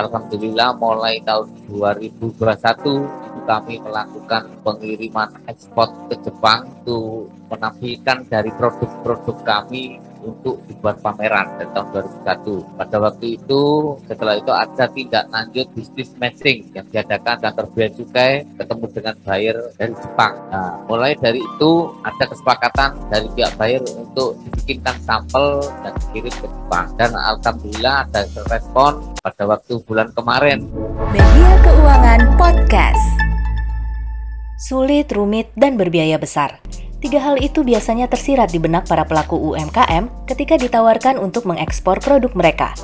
Alhamdulillah mulai tahun 2021 itu kami melakukan pengiriman ekspor ke Jepang untuk menampilkan dari produk-produk kami untuk dibuat pameran dari tahun 2001. Pada waktu itu, setelah itu ada tindak lanjut bisnis matching yang diadakan kantor bea cukai ketemu dengan buyer dari Jepang. Nah, mulai dari itu ada kesepakatan dari pihak buyer untuk dibikinkan sampel dan dikirim ke Jepang. Dan alhamdulillah ada respon pada waktu bulan kemarin. Media Keuangan Podcast. Sulit, rumit, dan berbiaya besar. Tiga hal itu biasanya tersirat di benak para pelaku UMKM ketika ditawarkan untuk mengekspor produk mereka.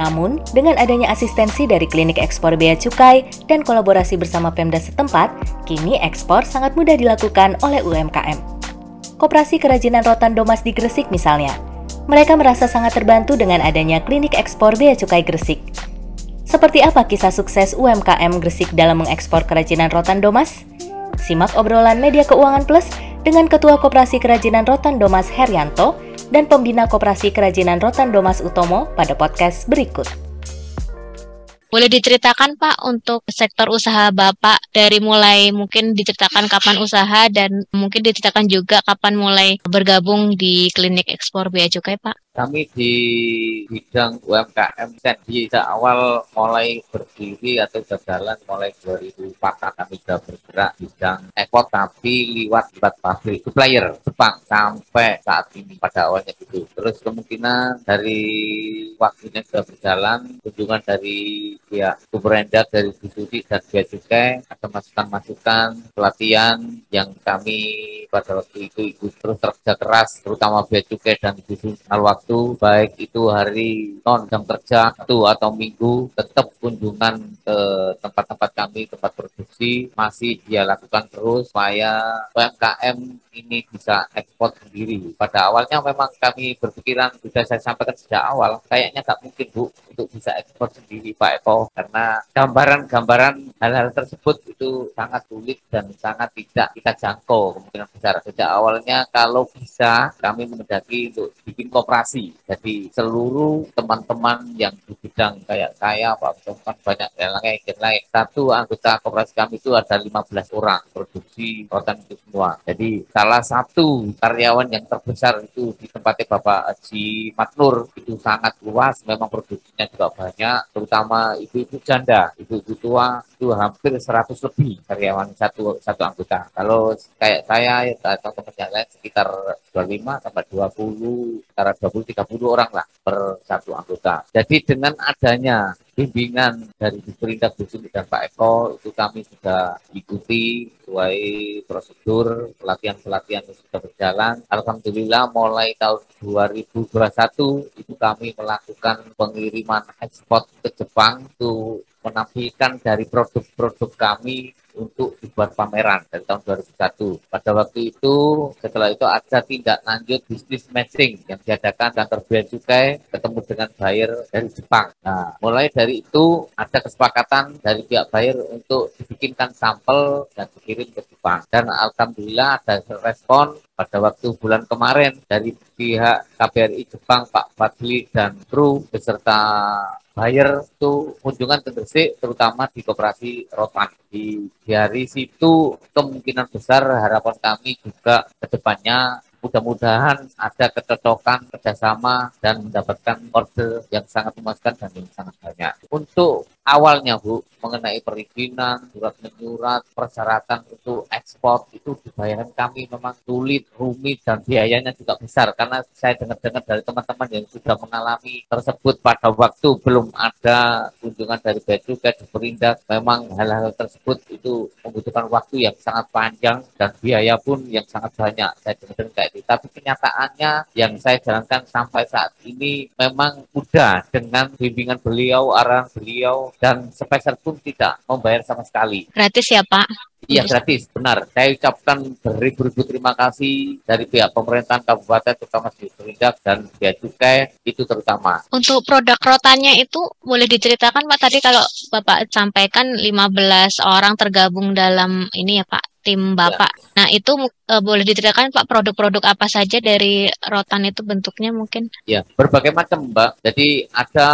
Namun, dengan adanya asistensi dari klinik ekspor bea cukai dan kolaborasi bersama Pemda setempat, kini ekspor sangat mudah dilakukan oleh UMKM. Koperasi Kerajinan Rotan Domas di Gresik misalnya, mereka merasa sangat terbantu dengan adanya klinik ekspor bea cukai Gresik. Seperti apa kisah sukses UMKM Gresik dalam mengekspor kerajinan rotan domas? Simak obrolan Media Keuangan Plus dengan Ketua Koperasi Kerajinan Rotan Domas Herianto dan Pembina Koperasi Kerajinan Rotan Domas Utomo pada podcast berikut. Boleh diceritakan Pak untuk sektor usaha Bapak dari mulai mungkin diceritakan kapan usaha dan mungkin diceritakan juga kapan mulai bergabung di klinik ekspor bea cukai Pak? Kami di bidang UMKM di awal mulai berdiri atau berjalan mulai 2004 kami sudah bergerak bidang ekspor tapi lewat lewat pabrik supplier Jepang sampai saat ini pada awalnya itu terus kemungkinan dari waktunya sudah berjalan kunjungan dari pihak Kuberendak dari Bisuti dan Bea Cukai ada masukan-masukan pelatihan yang kami pada waktu itu ikut terus kerja keras terutama Bea Cukai dan Bisuti waktu baik itu hari non jam kerja itu atau minggu tetap kunjungan ke tempat-tempat kami tempat produksi masih dia lakukan terus supaya UMKM ini bisa ekspor sendiri. Pada awalnya memang kami berpikiran sudah saya sampaikan sejak awal kayaknya nggak mungkin Bu untuk bisa ekspor sendiri Pak Eko karena gambaran-gambaran hal-hal tersebut itu sangat sulit dan sangat tidak kita jangkau kemungkinan besar. Sejak awalnya kalau bisa kami mendaki untuk bikin kooperasi Jadi seluruh teman-teman yang di bidang kayak saya, Pak kan banyak yang lain, yang lain. Satu anggota koperasi kami itu ada 15 orang produksi rotan itu semua. Jadi salah satu karyawan yang terbesar itu di tempatnya Bapak Haji Matnur itu sangat luas, memang produksinya juga banyak, terutama ibu-ibu janda, ibu-ibu tua itu hampir 100 lebih karyawan satu satu anggota. Kalau kayak saya atau teman yang lain sekitar 25 sampai 20 antara 20 20-30 orang lah per satu anggota. Jadi dengan adanya bimbingan dari Perindak Busuk dan Pak Eko itu kami sudah ikuti sesuai prosedur pelatihan-pelatihan sudah berjalan. Alhamdulillah mulai tahun 2021 itu kami melakukan pengiriman ekspor ke Jepang untuk menampilkan dari produk-produk kami untuk dibuat pameran dari tahun 2001. Pada waktu itu, setelah itu ada tindak lanjut bisnis matching yang diadakan kantor bea cukai ketemu dengan buyer dari Jepang. Nah, mulai dari itu ada kesepakatan dari pihak buyer untuk dibikinkan sampel dan dikirim ke Jepang. Dan alhamdulillah ada respon pada waktu bulan kemarin dari pihak KBRI Jepang Pak Fadli dan kru beserta buyer itu kunjungan ke Gresik terutama di koperasi Rotan. Di, hari situ kemungkinan besar harapan kami juga ke depannya mudah-mudahan ada kecocokan kerjasama dan mendapatkan order yang sangat memuaskan dan yang sangat banyak. Untuk awalnya Bu, mengenai perizinan, surat menyurat, persyaratan untuk ekspor itu dibayarkan kami memang sulit, rumit, dan biayanya juga besar. Karena saya dengar-dengar dari teman-teman yang sudah mengalami tersebut pada waktu belum ada kunjungan dari Bea Cukai di Perindak, memang hal-hal tersebut itu membutuhkan waktu yang sangat panjang dan biaya pun yang sangat banyak. Saya dengar-dengar kayak itu. Tapi kenyataannya yang saya jalankan sampai saat ini memang mudah dengan bimbingan beliau, arahan beliau, dan sepeser pun tidak membayar sama sekali. Gratis ya Pak? Iya gratis, benar. Saya ucapkan beribu-ribu terima kasih dari pihak pemerintahan kabupaten, terutama di Serindak dan Bea Cukai itu terutama. Untuk produk rotannya itu boleh diceritakan Pak tadi kalau Bapak sampaikan 15 orang tergabung dalam ini ya Pak tim Bapak. Nah, itu uh, boleh diceritakan Pak produk-produk apa saja dari rotan itu bentuknya mungkin? Ya, berbagai macam Mbak. Jadi ada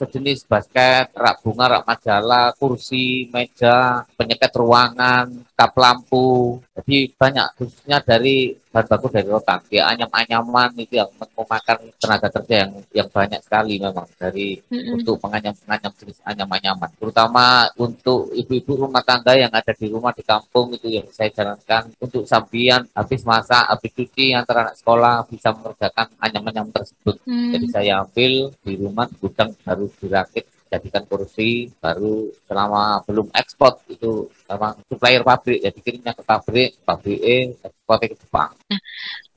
sejenis basket, rak bunga, rak majalah, kursi, meja, penyeket ruangan, kap lampu. Jadi banyak khususnya dari bahan baku dari rotan. Ya anyam-anyaman itu yang memakan tenaga kerja yang yang banyak sekali memang dari mm-hmm. untuk penganyam-penganyam jenis anyam-anyaman. Terutama untuk ibu-ibu rumah tangga yang ada di rumah di kampung itu yang saya jalankan untuk sambian habis masak, habis cuci antara anak sekolah bisa mengerjakan anyam-anyam tersebut. Mm. Jadi saya ambil di rumah gudang baru dirakit jadikan kursi baru selama belum ekspor itu memang supplier pabrik ya dikirimnya ke pabrik pabrik E ekspor ke Jepang. Nah,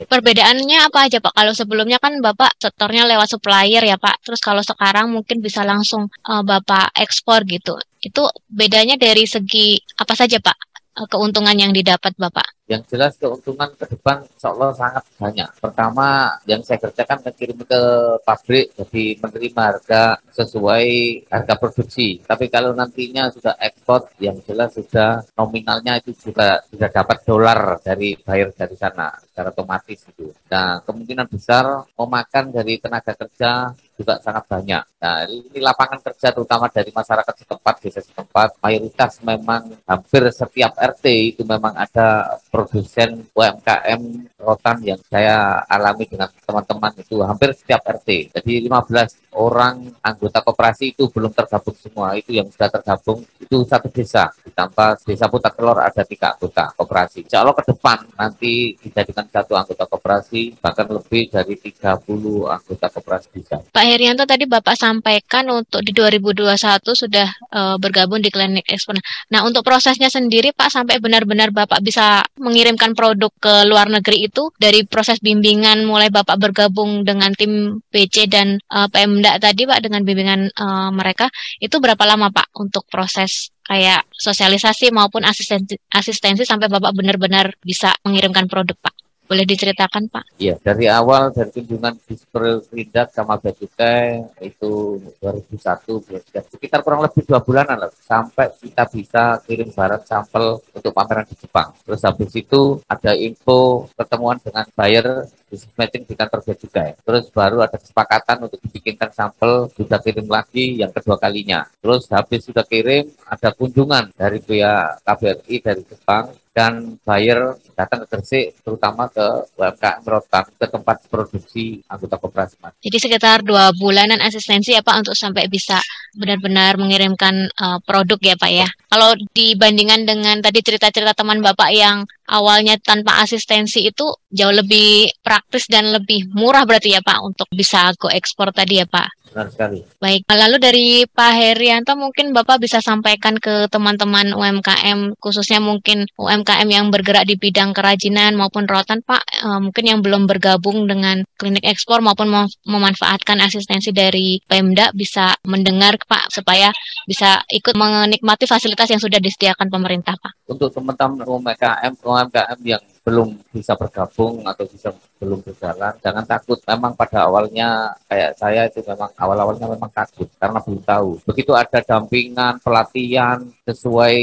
perbedaannya apa aja Pak? Kalau sebelumnya kan Bapak setornya lewat supplier ya Pak. Terus kalau sekarang mungkin bisa langsung uh, Bapak ekspor gitu. Itu bedanya dari segi apa saja Pak? Eh, keuntungan yang didapat Bapak? Yang jelas keuntungan ke depan insya Allah sangat banyak. Pertama yang saya kerjakan mengirim ke pabrik jadi menerima harga sesuai harga produksi. Tapi kalau nantinya sudah ekspor yang jelas sudah nominalnya itu juga sudah dapat dolar dari buyer dari sana secara otomatis itu. Nah kemungkinan besar memakan dari tenaga kerja juga sangat banyak. Nah, ini lapangan kerja terutama dari masyarakat setempat, desa setempat, mayoritas memang hampir setiap RT itu memang ada produsen UMKM rotan yang saya alami dengan teman-teman itu hampir setiap RT. Jadi 15 orang anggota koperasi itu belum tergabung semua. Itu yang sudah tergabung itu satu desa. Ditambah desa Putar Telur ada tiga anggota koperasi. Insya Allah ke depan nanti dijadikan satu anggota koperasi bahkan lebih dari 30 anggota koperasi bisa. Pak Herianto tadi Bapak sampaikan untuk di 2021 sudah uh, bergabung di Klinik Ekspor. Nah, untuk prosesnya sendiri Pak sampai benar-benar Bapak bisa mengirimkan produk ke luar negeri itu dari proses bimbingan mulai Bapak bergabung dengan tim PC dan uh, Pemda tadi Pak dengan bimbingan uh, mereka itu berapa lama Pak untuk proses kayak sosialisasi maupun asistensi asistensi sampai Bapak benar-benar bisa mengirimkan produk Pak? Boleh diceritakan Pak? Iya, dari awal dari kunjungan Disperindak sama Bea Cukai itu 2001, sekitar kurang lebih dua bulanan lah, sampai kita bisa kirim barang sampel untuk pameran di Jepang. Terus habis itu ada info pertemuan dengan buyer business matching di kantor Bea Cukai. Terus baru ada kesepakatan untuk dibikinkan sampel, sudah kirim lagi yang kedua kalinya. Terus habis sudah kirim, ada kunjungan dari pihak KBRI dari Jepang dan buyer datang ke Gresik terutama ke UMKM Rotan ke tempat produksi anggota koperasi. Jadi sekitar dua bulanan asistensi ya Pak untuk sampai bisa benar-benar mengirimkan uh, produk ya Pak ya. Kalau dibandingkan dengan tadi cerita-cerita teman Bapak yang awalnya tanpa asistensi itu jauh lebih praktis dan lebih murah berarti ya Pak untuk bisa go ekspor tadi ya Pak. Benar sekali. Baik, lalu dari Pak Herianto mungkin Bapak bisa sampaikan ke teman-teman UMKM, khususnya mungkin UMKM yang bergerak di bidang kerajinan maupun rotan, Pak, uh, mungkin yang belum bergabung dengan klinik ekspor maupun mem memanfaatkan asistensi dari Pemda bisa mendengar, Pak, supaya bisa ikut menikmati fasilitas yang sudah disediakan pemerintah, Pak. Untuk teman-teman UMKM, UMKM yang belum bisa bergabung atau bisa belum berjalan, jangan takut. Memang pada awalnya kayak saya itu memang awal-awalnya memang takut karena belum tahu. Begitu ada dampingan, pelatihan sesuai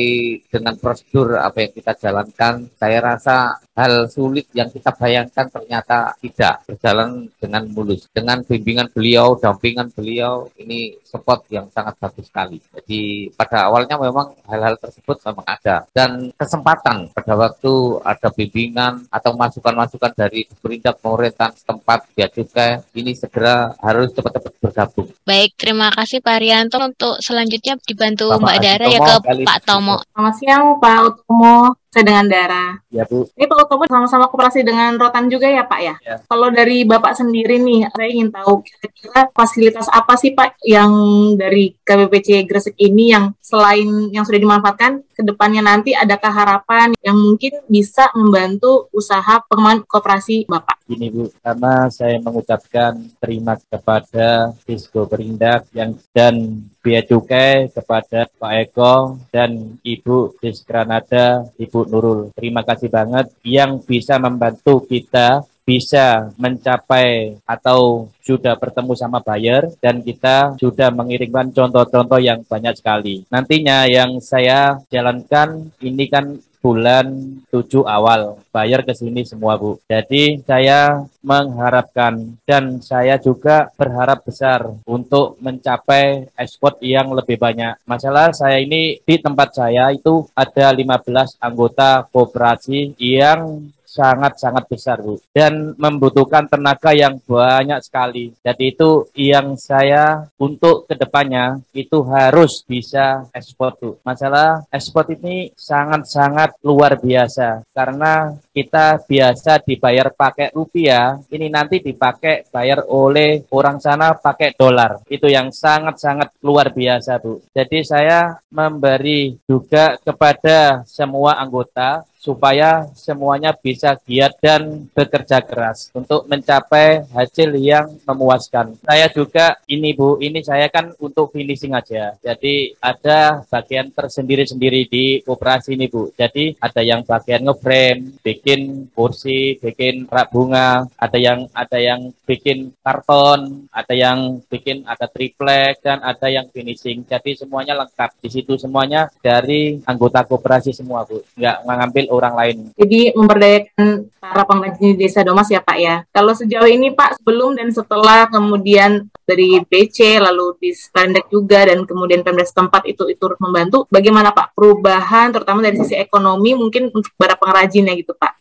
dengan prosedur apa yang kita jalankan, saya rasa hal sulit yang kita bayangkan ternyata tidak berjalan dengan mulus. Dengan bimbingan beliau, dampingan beliau, ini support yang sangat bagus sekali. Jadi pada awalnya memang hal-hal tersebut memang ada. Dan kesempatan pada waktu ada bimbingan atau masukan-masukan dari pemerintah pemerintahan setempat, biar juga ini segera harus cepat-cepat bergabung. Baik, terima kasih Pak Rianto. Untuk selanjutnya dibantu Bapak Mbak Dara ya ke Pak Tomo. Selamat siang Pak Utomo saya dengan darah. Ya Bu. Ini Pak Utomo sama-sama kooperasi dengan Rotan juga ya Pak ya? ya. Kalau dari Bapak sendiri nih, saya ingin tahu kira-kira fasilitas apa sih Pak yang dari KBPC Gresik ini yang selain yang sudah dimanfaatkan, ke depannya nanti adakah harapan yang mungkin bisa membantu usaha pengembangan kooperasi Bapak? Ini Bu, karena saya mengucapkan terima kepada Disko Perindak yang dan Bea Cukai kepada Pak Eko dan Ibu Diskranada, Ibu Nurul. Terima kasih banget yang bisa membantu kita bisa mencapai atau sudah bertemu sama buyer dan kita sudah mengirimkan contoh-contoh yang banyak sekali. Nantinya yang saya jalankan ini kan bulan 7 awal bayar ke sini semua Bu. Jadi saya mengharapkan dan saya juga berharap besar untuk mencapai ekspor yang lebih banyak. Masalah saya ini di tempat saya itu ada 15 anggota kooperasi yang sangat-sangat besar Bu dan membutuhkan tenaga yang banyak sekali. Jadi itu yang saya untuk ke depannya itu harus bisa ekspor Bu. Masalah ekspor ini sangat-sangat luar biasa karena kita biasa dibayar pakai rupiah, ini nanti dipakai bayar oleh orang sana pakai dolar. Itu yang sangat-sangat luar biasa Bu. Jadi saya memberi juga kepada semua anggota supaya semuanya bisa giat dan bekerja keras untuk mencapai hasil yang memuaskan. Saya juga ini Bu, ini saya kan untuk finishing aja. Jadi ada bagian tersendiri-sendiri di operasi ini Bu. Jadi ada yang bagian ngeframe, bikin kursi, bikin rak bunga, ada yang ada yang bikin karton, ada yang bikin ada triplek dan ada yang finishing. Jadi semuanya lengkap. Di situ semuanya dari anggota koperasi semua Bu. Nggak orang lain. Jadi memberdayakan para pengrajin di desa Domas ya Pak ya. Kalau sejauh ini Pak sebelum dan setelah kemudian dari BC lalu di Spandek juga dan kemudian Pemda setempat itu itu membantu bagaimana Pak perubahan terutama dari sisi ekonomi mungkin untuk para pengrajinnya gitu Pak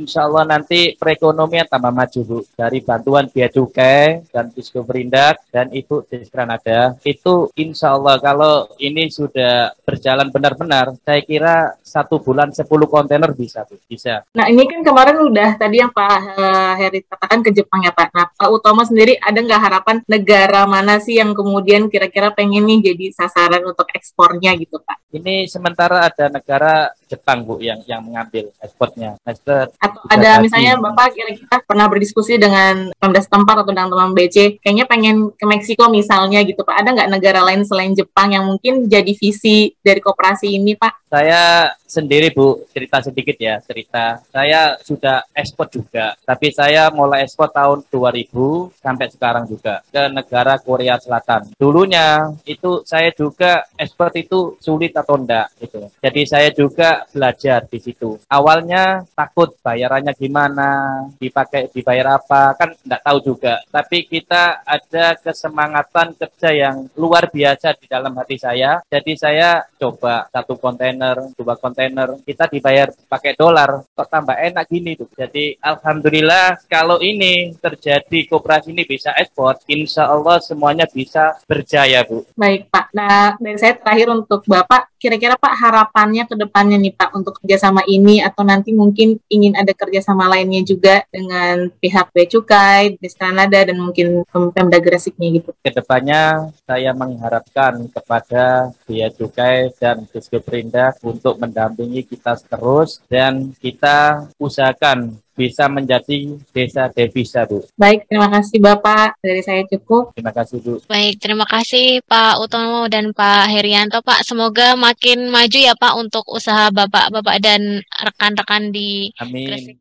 insya Allah nanti perekonomian tambah maju Bu. Dari bantuan biaya cukai dan Disko Perindak dan Ibu Diskranada itu insya Allah kalau ini sudah berjalan benar-benar, saya kira satu bulan 10 kontainer bisa Bu. Bisa. Nah ini kan kemarin udah tadi yang Pak uh, Heri katakan ke Jepang ya Pak. Nah Pak Utomo sendiri ada nggak harapan negara mana sih yang kemudian kira-kira pengen nih jadi sasaran untuk ekspornya gitu Pak? Ini sementara ada negara Jepang Bu yang yang mengambil ekspornya. Master atau ada misalnya Bapak kira-kira pernah berdiskusi dengan Pemda setempat atau dengan teman BC, kayaknya pengen ke Meksiko misalnya gitu Pak. Ada nggak negara lain selain Jepang yang mungkin jadi visi dari kooperasi ini Pak? Saya sendiri Bu, cerita sedikit ya, cerita. Saya sudah ekspor juga, tapi saya mulai ekspor tahun 2000 sampai sekarang juga ke negara Korea Selatan. Dulunya itu saya juga ekspor itu sulit atau enggak gitu. Jadi saya juga belajar di situ. Awalnya takut bayarannya gimana, dipakai dibayar apa, kan enggak tahu juga. Tapi kita ada kesemangatan kerja yang luar biasa di dalam hati saya. Jadi saya coba satu kontainer, dua kontainer kontainer kita dibayar pakai dolar kok tambah enak gini tuh jadi alhamdulillah kalau ini terjadi kooperasi ini bisa ekspor insya Allah semuanya bisa berjaya Bu baik Pak nah dari saya terakhir untuk Bapak kira-kira Pak harapannya ke depannya nih Pak untuk kerjasama ini atau nanti mungkin ingin ada kerjasama lainnya juga dengan pihak Bea Cukai, Kanada dan mungkin Pemda Gresiknya gitu. Ke depannya saya mengharapkan kepada Bea Cukai dan Diskiperinda untuk mendampingi kita terus dan kita usahakan bisa menjadi desa devisa, Bu. Baik, terima kasih Bapak. Dari saya cukup. Terima kasih, Bu. Baik, terima kasih Pak Utomo dan Pak Herianto, Pak. Semoga makin maju ya, Pak, untuk usaha Bapak-Bapak dan rekan-rekan di Amin. Gresik.